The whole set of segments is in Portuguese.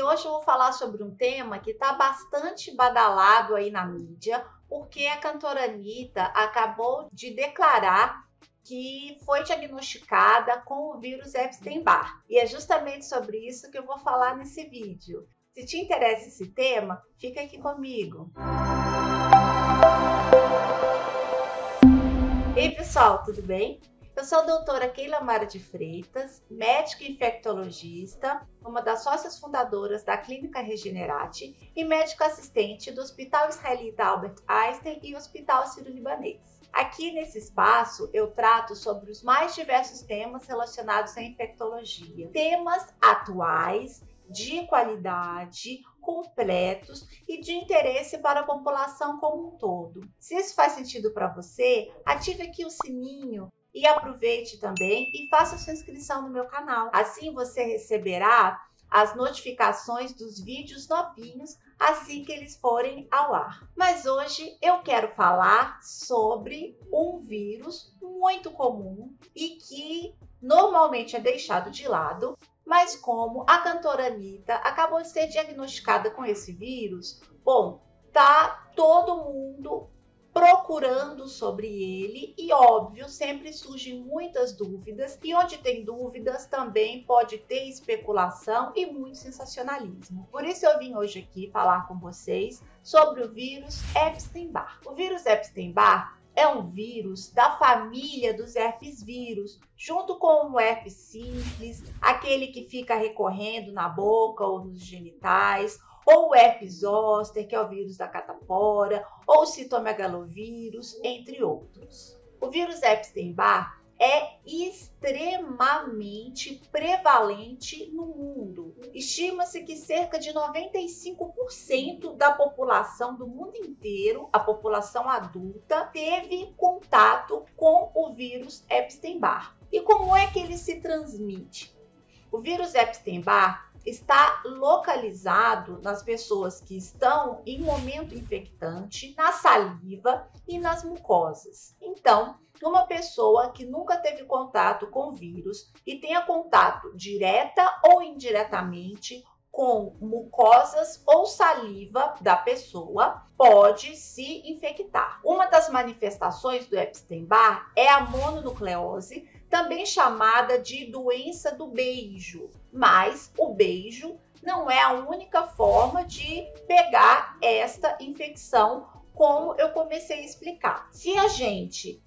e hoje eu vou falar sobre um tema que está bastante badalado aí na mídia, porque a cantora Anitta acabou de declarar que foi diagnosticada com o vírus Epstein-Barr. E é justamente sobre isso que eu vou falar nesse vídeo. Se te interessa esse tema, fica aqui comigo. Ei pessoal, tudo bem? Eu sou a doutora Keila Mara de Freitas, médica infectologista, uma das sócias fundadoras da Clínica Regenerate e médico assistente do Hospital Israelita Albert Einstein e Hospital Sírio-Libanês. Aqui nesse espaço eu trato sobre os mais diversos temas relacionados à infectologia, temas atuais, de qualidade, completos e de interesse para a população como um todo. Se isso faz sentido para você, ative aqui o sininho e aproveite também e faça sua inscrição no meu canal. Assim você receberá as notificações dos vídeos novinhos assim que eles forem ao ar. Mas hoje eu quero falar sobre um vírus muito comum e que normalmente é deixado de lado, mas como a cantora Anitta acabou de ser diagnosticada com esse vírus, bom, tá todo mundo procurando sobre ele e óbvio, sempre surgem muitas dúvidas e onde tem dúvidas também pode ter especulação e muito sensacionalismo. Por isso eu vim hoje aqui falar com vocês sobre o vírus Epstein-Barr. O vírus Epstein-Barr é um vírus da família dos herpes vírus, junto com o herpes simples, aquele que fica recorrendo na boca ou nos genitais, ou o herpes zoster, que é o vírus da catapora, ou o citomegalovírus, entre outros. O vírus Epstein-Barr é extremamente prevalente no mundo. Estima-se que cerca de 95% da população do mundo inteiro, a população adulta, teve contato com o vírus Epstein-Barr. E como é que ele se transmite? O vírus Epstein-Barr está localizado nas pessoas que estão em momento infectante, na saliva e nas mucosas. Então, uma pessoa que nunca teve contato com vírus e tenha contato direta ou indiretamente com mucosas ou saliva da pessoa pode se infectar. Uma das manifestações do Epstein-Barr é a mononucleose, também chamada de doença do beijo. Mas o beijo não é a única forma de pegar esta infecção, como eu comecei a explicar. Se a gente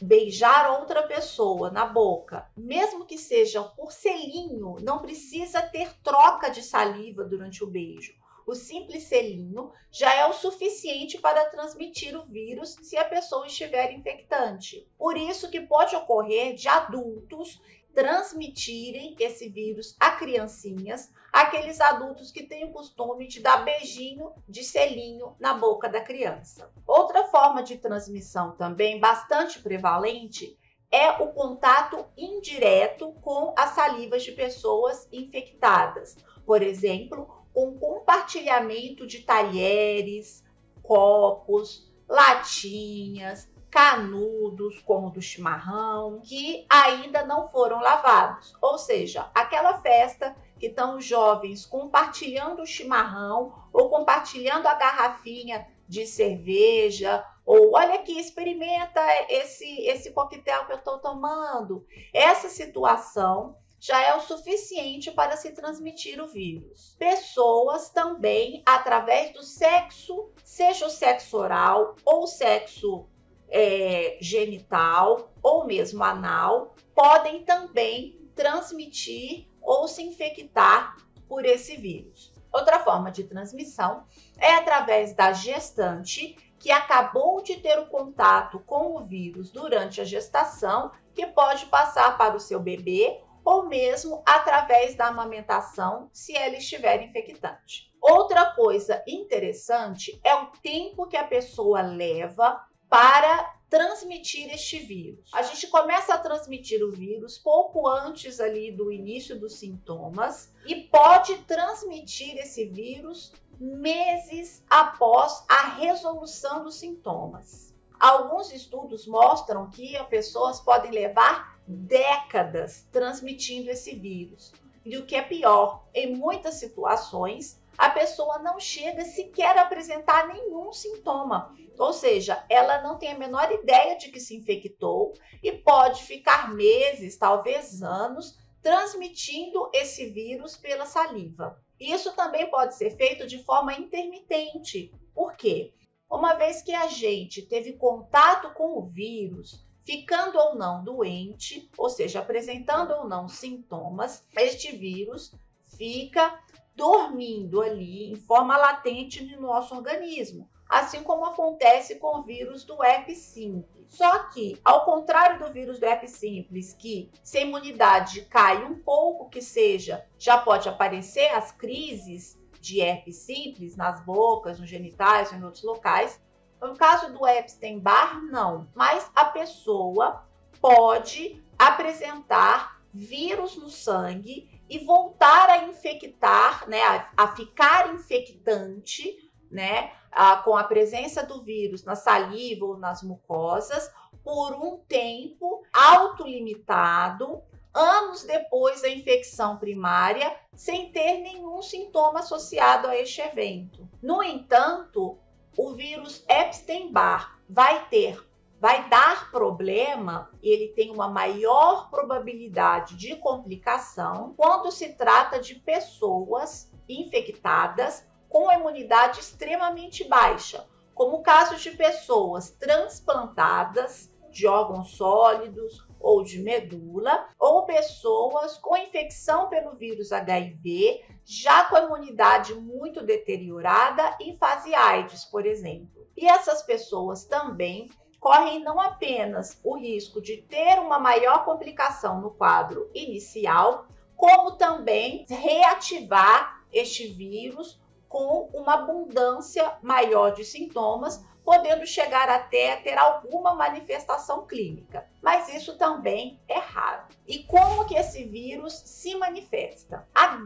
beijar outra pessoa na boca, mesmo que seja por selinho, não precisa ter troca de saliva durante o beijo. O simples selinho já é o suficiente para transmitir o vírus se a pessoa estiver infectante. Por isso que pode ocorrer de adultos transmitirem esse vírus a criancinhas, aqueles adultos que têm o costume de dar beijinho de selinho na boca da criança. Outra forma de transmissão também bastante prevalente é o contato indireto com as salivas de pessoas infectadas. Por exemplo, com compartilhamento de talheres, copos, latinhas, canudos, como do chimarrão, que ainda não foram lavados. Ou seja, aquela festa que estão os jovens compartilhando o chimarrão ou compartilhando a garrafinha de cerveja ou olha aqui, experimenta esse esse coquetel que eu estou tomando. Essa situação já é o suficiente para se transmitir o vírus. Pessoas também, através do sexo, seja o sexo oral ou sexo é, genital ou mesmo anal, podem também transmitir ou se infectar por esse vírus. Outra forma de transmissão é através da gestante que acabou de ter o contato com o vírus durante a gestação, que pode passar para o seu bebê ou mesmo através da amamentação, se ela estiver infectante. Outra coisa interessante é o tempo que a pessoa leva para transmitir este vírus. A gente começa a transmitir o vírus pouco antes ali do início dos sintomas e pode transmitir esse vírus meses após a resolução dos sintomas. Alguns estudos mostram que as pessoas podem levar décadas transmitindo esse vírus. E o que é pior, em muitas situações, a pessoa não chega sequer a apresentar nenhum sintoma. Ou seja, ela não tem a menor ideia de que se infectou e pode ficar meses, talvez anos, transmitindo esse vírus pela saliva. Isso também pode ser feito de forma intermitente. Por quê? Uma vez que a gente teve contato com o vírus, ficando ou não doente, ou seja, apresentando ou não sintomas, este vírus fica dormindo ali em forma latente no nosso organismo, assim como acontece com o vírus do herpes simples. Só que, ao contrário do vírus do herpes simples, que se a imunidade cai um pouco que seja, já pode aparecer as crises de herpes simples nas bocas, nos genitais ou em outros locais. No caso do Epstein-Barr, não. Mas a pessoa pode apresentar vírus no sangue e voltar a infectar, né, a, a ficar infectante, né, a, com a presença do vírus na saliva ou nas mucosas por um tempo autolimitado, anos depois da infecção primária, sem ter nenhum sintoma associado a este evento. No entanto, o vírus Epstein-Barr vai ter vai dar problema, ele tem uma maior probabilidade de complicação quando se trata de pessoas infectadas com imunidade extremamente baixa, como o caso de pessoas transplantadas de órgãos sólidos ou de medula, ou pessoas com infecção pelo vírus HIV, já com a imunidade muito deteriorada em fase AIDS, por exemplo. E essas pessoas também correm não apenas o risco de ter uma maior complicação no quadro inicial, como também reativar este vírus com uma abundância maior de sintomas, podendo chegar até ter alguma manifestação clínica. Mas isso também é raro. E como que esse vírus se manifesta? A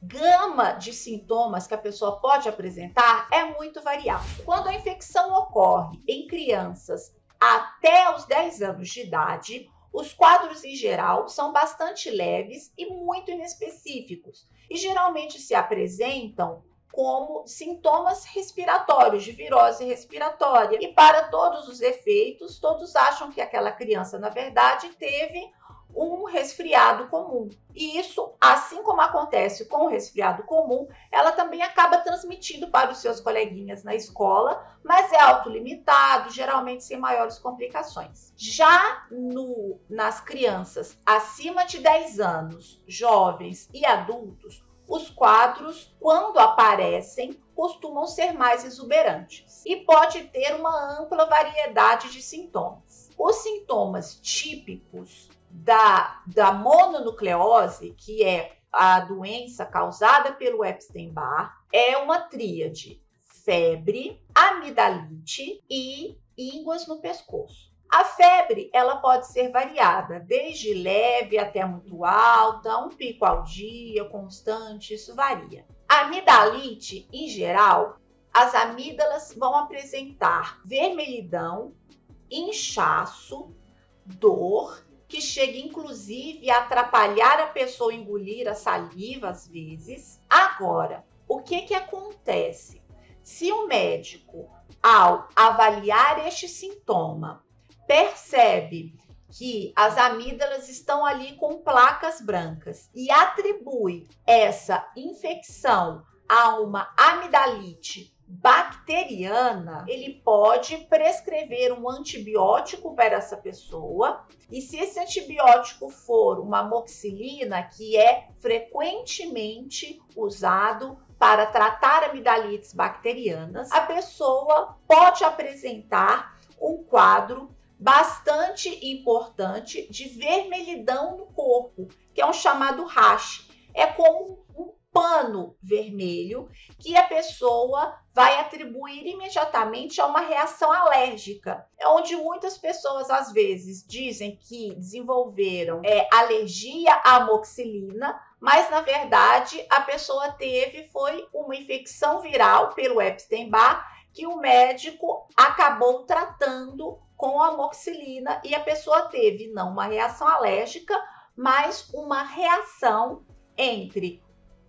gama de sintomas que a pessoa pode apresentar é muito variável. Quando a infecção ocorre em crianças até os 10 anos de idade, os quadros em geral são bastante leves e muito inespecíficos e geralmente se apresentam como sintomas respiratórios, de virose respiratória. E para todos os efeitos, todos acham que aquela criança, na verdade, teve um resfriado comum. E isso, assim como acontece com o resfriado comum, ela também acaba transmitindo para os seus coleguinhas na escola, mas é autolimitado, geralmente sem maiores complicações. Já no, nas crianças acima de 10 anos, jovens e adultos, os quadros, quando aparecem, costumam ser mais exuberantes e pode ter uma ampla variedade de sintomas. Os sintomas típicos da, da mononucleose, que é a doença causada pelo Epstein-Barr, é uma tríade: febre, amidalite e ínguas no pescoço. A febre, ela pode ser variada, desde leve até muito alta, um pico ao dia, constante, isso varia. A amidalite, em geral, as amígdalas vão apresentar vermelhidão, inchaço, dor que chega inclusive a atrapalhar a pessoa engolir a saliva às vezes. Agora, o que que acontece? Se o médico, ao avaliar este sintoma, percebe que as amígdalas estão ali com placas brancas e atribui essa infecção a uma amidalite bacteriana, ele pode prescrever um antibiótico para essa pessoa. E se esse antibiótico for uma amoxicilina, que é frequentemente usado para tratar amidalites bacterianas, a pessoa pode apresentar um quadro bastante importante de vermelhidão no corpo, que é um chamado rash. É como um pano vermelho que a pessoa vai atribuir imediatamente a uma reação alérgica, é onde muitas pessoas às vezes dizem que desenvolveram é, alergia à amoxicilina, mas na verdade a pessoa teve foi uma infecção viral pelo Epstein-Barr que o médico acabou tratando com a amoxicilina e a pessoa teve não uma reação alérgica, mas uma reação entre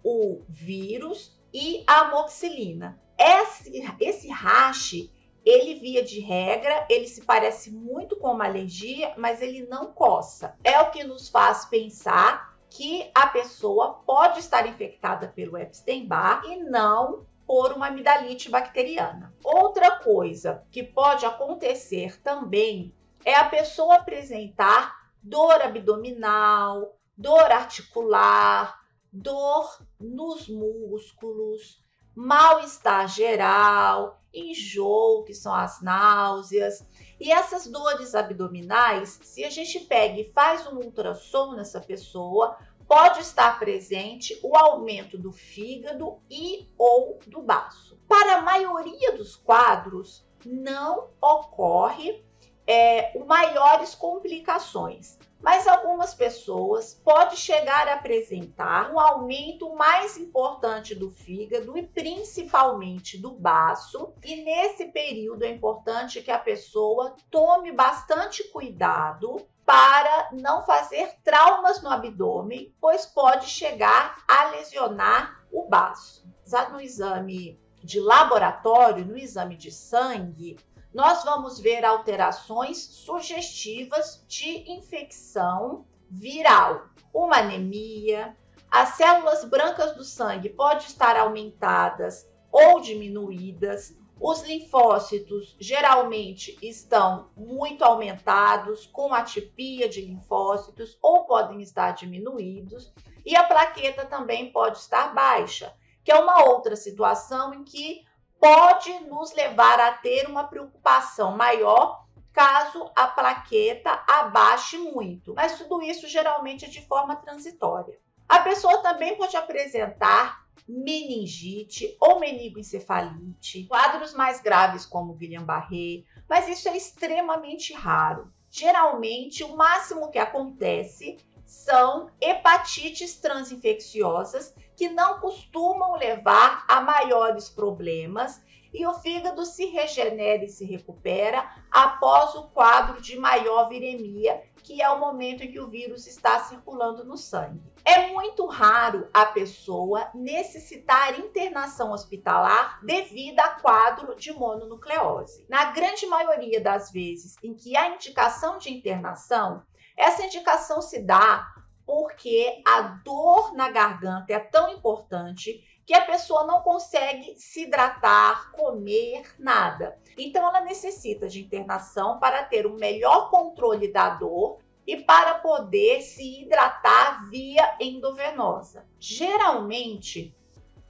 o vírus e a amoxicilina. Esse, esse rache, ele via de regra, ele se parece muito com uma alergia, mas ele não coça. É o que nos faz pensar que a pessoa pode estar infectada pelo Epstein-Barr e não por uma amidalite bacteriana. Outra coisa que pode acontecer também é a pessoa apresentar dor abdominal, dor articular, dor nos músculos, mal-estar geral, enjoo, que são as náuseas. E essas dores abdominais, se a gente pega e faz um ultrassom nessa pessoa, pode estar presente o aumento do fígado e ou do baço. Para a maioria dos quadros, não ocorre é, maiores complicações, mas algumas pessoas podem chegar a apresentar um aumento mais importante do fígado e principalmente do baço. E nesse período é importante que a pessoa tome bastante cuidado para não fazer traumas no abdômen, pois pode chegar a lesionar o baço. Já no exame de laboratório, no exame de sangue, nós vamos ver alterações sugestivas de infecção viral, uma anemia, as células brancas do sangue podem estar aumentadas ou diminuídas, os linfócitos geralmente estão muito aumentados, com atipia de linfócitos, ou podem estar diminuídos, e a plaqueta também pode estar baixa, que é uma outra situação em que pode nos levar a ter uma preocupação maior caso a plaqueta abaixe muito. Mas tudo isso geralmente é de forma transitória. A pessoa também pode apresentar meningite ou meningoencefalite, quadros mais graves como Guillain-Barré, mas isso é extremamente raro. Geralmente, o máximo que acontece são hepatites transinfecciosas que não costumam levar a maiores problemas e o fígado se regenera e se recupera após o quadro de maior viremia, que é o momento em que o vírus está circulando no sangue. É muito raro a pessoa necessitar internação hospitalar devido a quadro de mononucleose. Na grande maioria das vezes em que há indicação de internação, essa indicação se dá porque a dor na garganta é tão importante que a pessoa não consegue se hidratar, comer, nada. Então, ela necessita de internação para ter o melhor controle da dor e para poder se hidratar via endovenosa. Geralmente,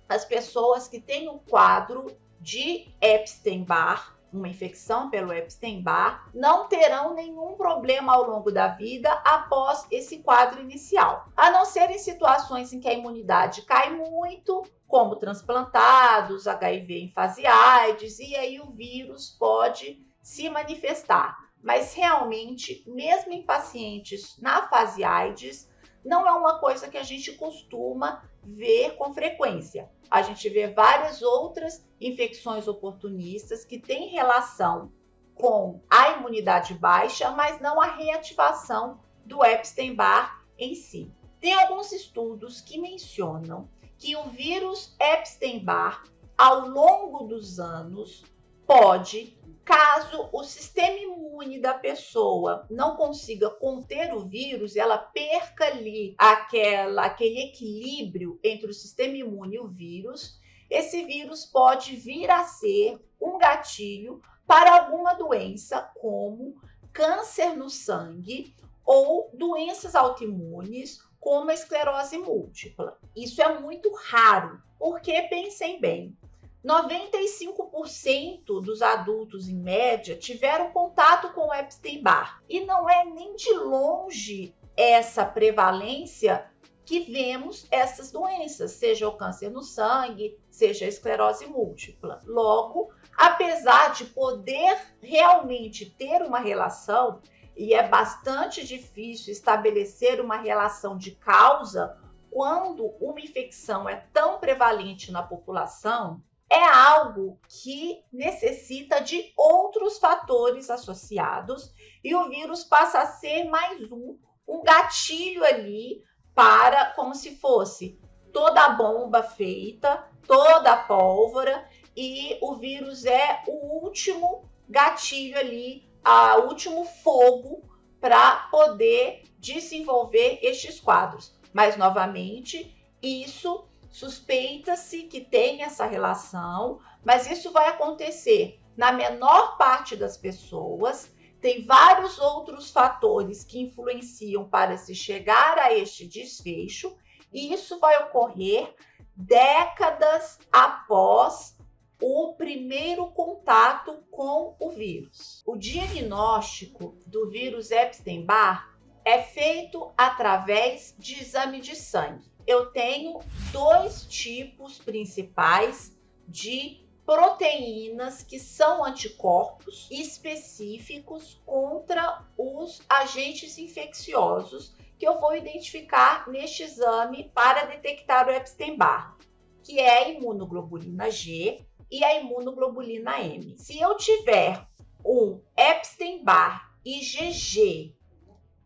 as pessoas que têm o um quadro de Epstein-Barr uma infecção pelo Epstein-Barr, não terão nenhum problema ao longo da vida após esse quadro inicial, a não ser em situações em que a imunidade cai muito, como transplantados, HIV em fase AIDS, e aí o vírus pode se manifestar. Mas realmente, mesmo em pacientes na fase AIDS, não é uma coisa que a gente costuma ver com frequência. A gente vê várias outras infecções oportunistas que têm relação com a imunidade baixa, mas não a reativação do Epstein-Barr em si. Tem alguns estudos que mencionam que o vírus Epstein-Barr, ao longo dos anos, pode Caso o sistema imune da pessoa não consiga conter o vírus, ela perca ali aquela, aquele equilíbrio entre o sistema imune e o vírus, esse vírus pode vir a ser um gatilho para alguma doença, como câncer no sangue ou doenças autoimunes, como a esclerose múltipla. Isso é muito raro, porque pensem bem, 95% dos adultos, em média, tiveram contato com o Epstein-Barr. E não é nem de longe essa prevalência que vemos essas doenças, seja o câncer no sangue, seja a esclerose múltipla. Logo, apesar de poder realmente ter uma relação, e é bastante difícil estabelecer uma relação de causa quando uma infecção é tão prevalente na população, é algo que necessita de outros fatores associados e o vírus passa a ser mais um, um gatilho ali para como se fosse toda a bomba feita, toda a pólvora e o vírus é o último gatilho ali, o último fogo para poder desenvolver estes quadros. Mas novamente, isso suspeita-se que tem essa relação, mas isso vai acontecer na menor parte das pessoas. Tem vários outros fatores que influenciam para se chegar a este desfecho, e isso vai ocorrer décadas após o primeiro contato com o vírus. O diagnóstico do vírus Epstein-Barr é feito através de exame de sangue. Eu tenho dois tipos principais de proteínas que são anticorpos específicos contra os agentes infecciosos que eu vou identificar neste exame para detectar o Epstein-Barr, que é a imunoglobulina G e a imunoglobulina M. Se eu tiver um Epstein-Barr IgG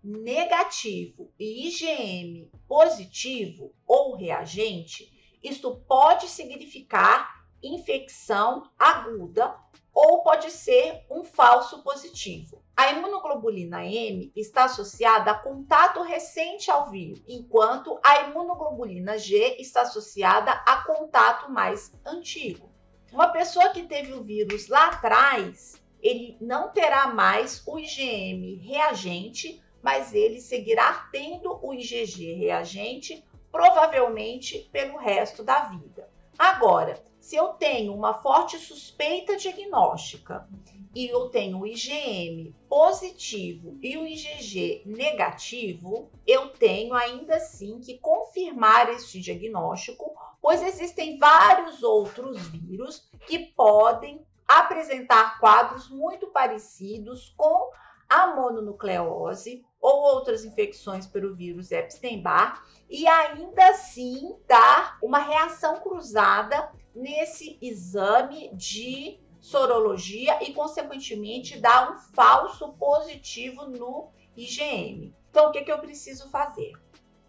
negativo e IgM positivo ou reagente, isso pode significar infecção aguda ou pode ser um falso positivo. A imunoglobulina M está associada a contato recente ao vírus, enquanto a imunoglobulina G está associada a contato mais antigo. Uma pessoa que teve o vírus lá atrás, ele não terá mais o IgM reagente, mas ele seguirá tendo o IgG reagente, provavelmente pelo resto da vida. Agora, se eu tenho uma forte suspeita diagnóstica e eu tenho o IgM positivo e o IgG negativo, eu tenho ainda assim que confirmar este diagnóstico, pois existem vários outros vírus que podem apresentar quadros muito parecidos com a mononucleose ou outras infecções pelo vírus Epstein-Barr e ainda assim dar uma reação cruzada nesse exame de sorologia e, consequentemente, dar um falso positivo no IgM. Então, o que, que eu preciso fazer?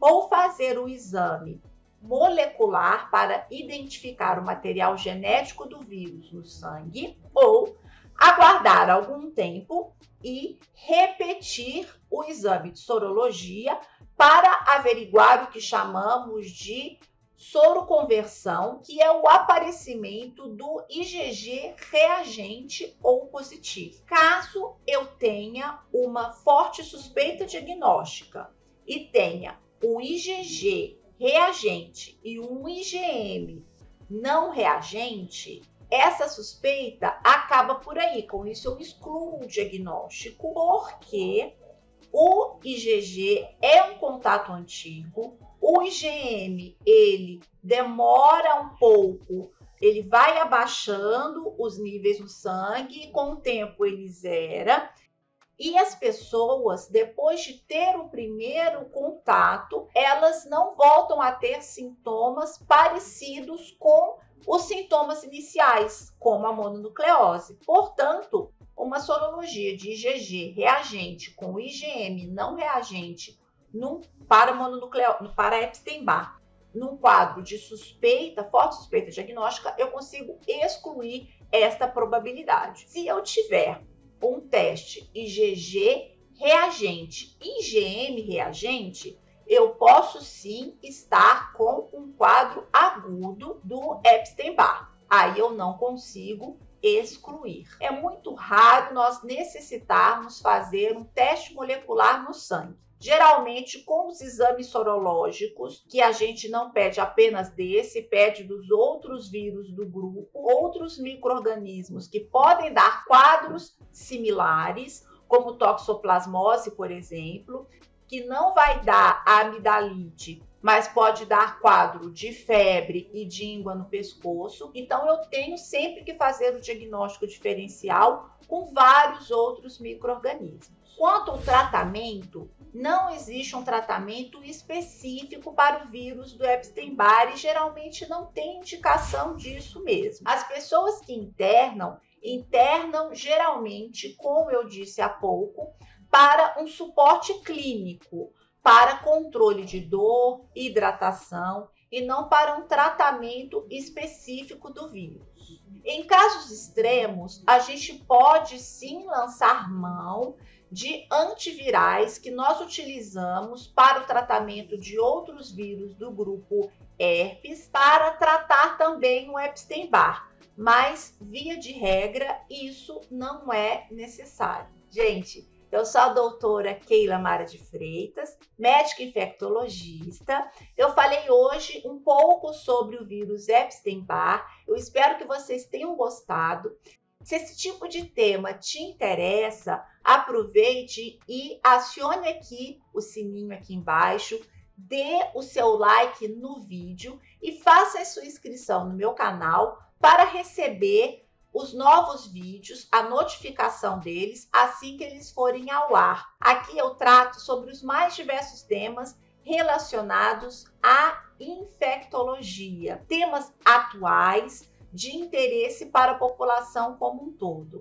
Ou fazer o exame molecular para identificar o material genético do vírus no sangue, ou aguardar algum tempo e repetir o exame de sorologia para averiguar o que chamamos de soroconversão, que é o aparecimento do IgG reagente ou positivo. Caso eu tenha uma forte suspeita diagnóstica e tenha um IgG reagente e um IgM não reagente, essa suspeita acaba por aí. Com isso, eu excluo o diagnóstico, porque o IgG é um contato antigo, o IgM ele demora um pouco, ele vai abaixando os níveis no sangue e com o tempo ele zera. E as pessoas, depois de ter o primeiro contato, elas não voltam a ter sintomas parecidos com os sintomas iniciais, como a mononucleose. Portanto, uma sorologia de IgG reagente com IgM não reagente num, para, mononucleo, para Epstein-Barr, num quadro de suspeita, forte suspeita diagnóstica, eu consigo excluir esta probabilidade. Se eu tiver um teste IgG reagente, IgM reagente, eu posso sim estar com um quadro agudo do Epstein-Barr. Aí eu não consigo excluir. É muito raro nós necessitarmos fazer um teste molecular no sangue. Geralmente, com os exames sorológicos, que a gente não pede apenas desse, pede dos outros vírus do grupo, outros micro-organismos que podem dar quadros similares, como toxoplasmose, por exemplo, que não vai dar amidalite, mas pode dar quadro de febre e de íngua no pescoço. Então, eu tenho sempre que fazer o diagnóstico diferencial com vários outros micro-organismos. Quanto ao tratamento, não existe um tratamento específico para o vírus do Epstein-Barr e geralmente não tem indicação disso mesmo. As pessoas que internam, internam geralmente, como eu disse há pouco, para um suporte clínico, para controle de dor, hidratação e não para um tratamento específico do vírus. Em casos extremos, a gente pode sim lançar mão de antivirais que nós utilizamos para o tratamento de outros vírus do grupo herpes, para tratar também o Epstein-Barr. Mas, via de regra, isso não é necessário. Gente, eu sou a doutora Keila Mara de Freitas, médica infectologista. Eu falei hoje um pouco sobre o vírus Epstein-Barr. Eu espero que vocês tenham gostado. Se esse tipo de tema te interessa, aproveite e acione aqui o sininho aqui embaixo, dê o seu like no vídeo e faça a sua inscrição no meu canal para receber os novos vídeos, a notificação deles assim que eles forem ao ar. Aqui eu trato sobre os mais diversos temas relacionados à infectologia, temas atuais de interesse para a população como um todo.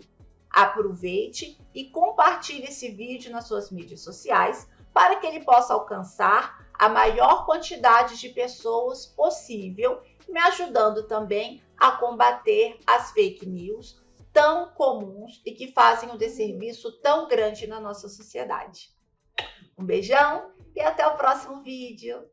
Aproveite e compartilhe esse vídeo nas suas mídias sociais para que ele possa alcançar a maior quantidade de pessoas possível, me ajudando também a combater as fake news tão comuns e que fazem um desserviço tão grande na nossa sociedade. Um beijão e até o próximo vídeo.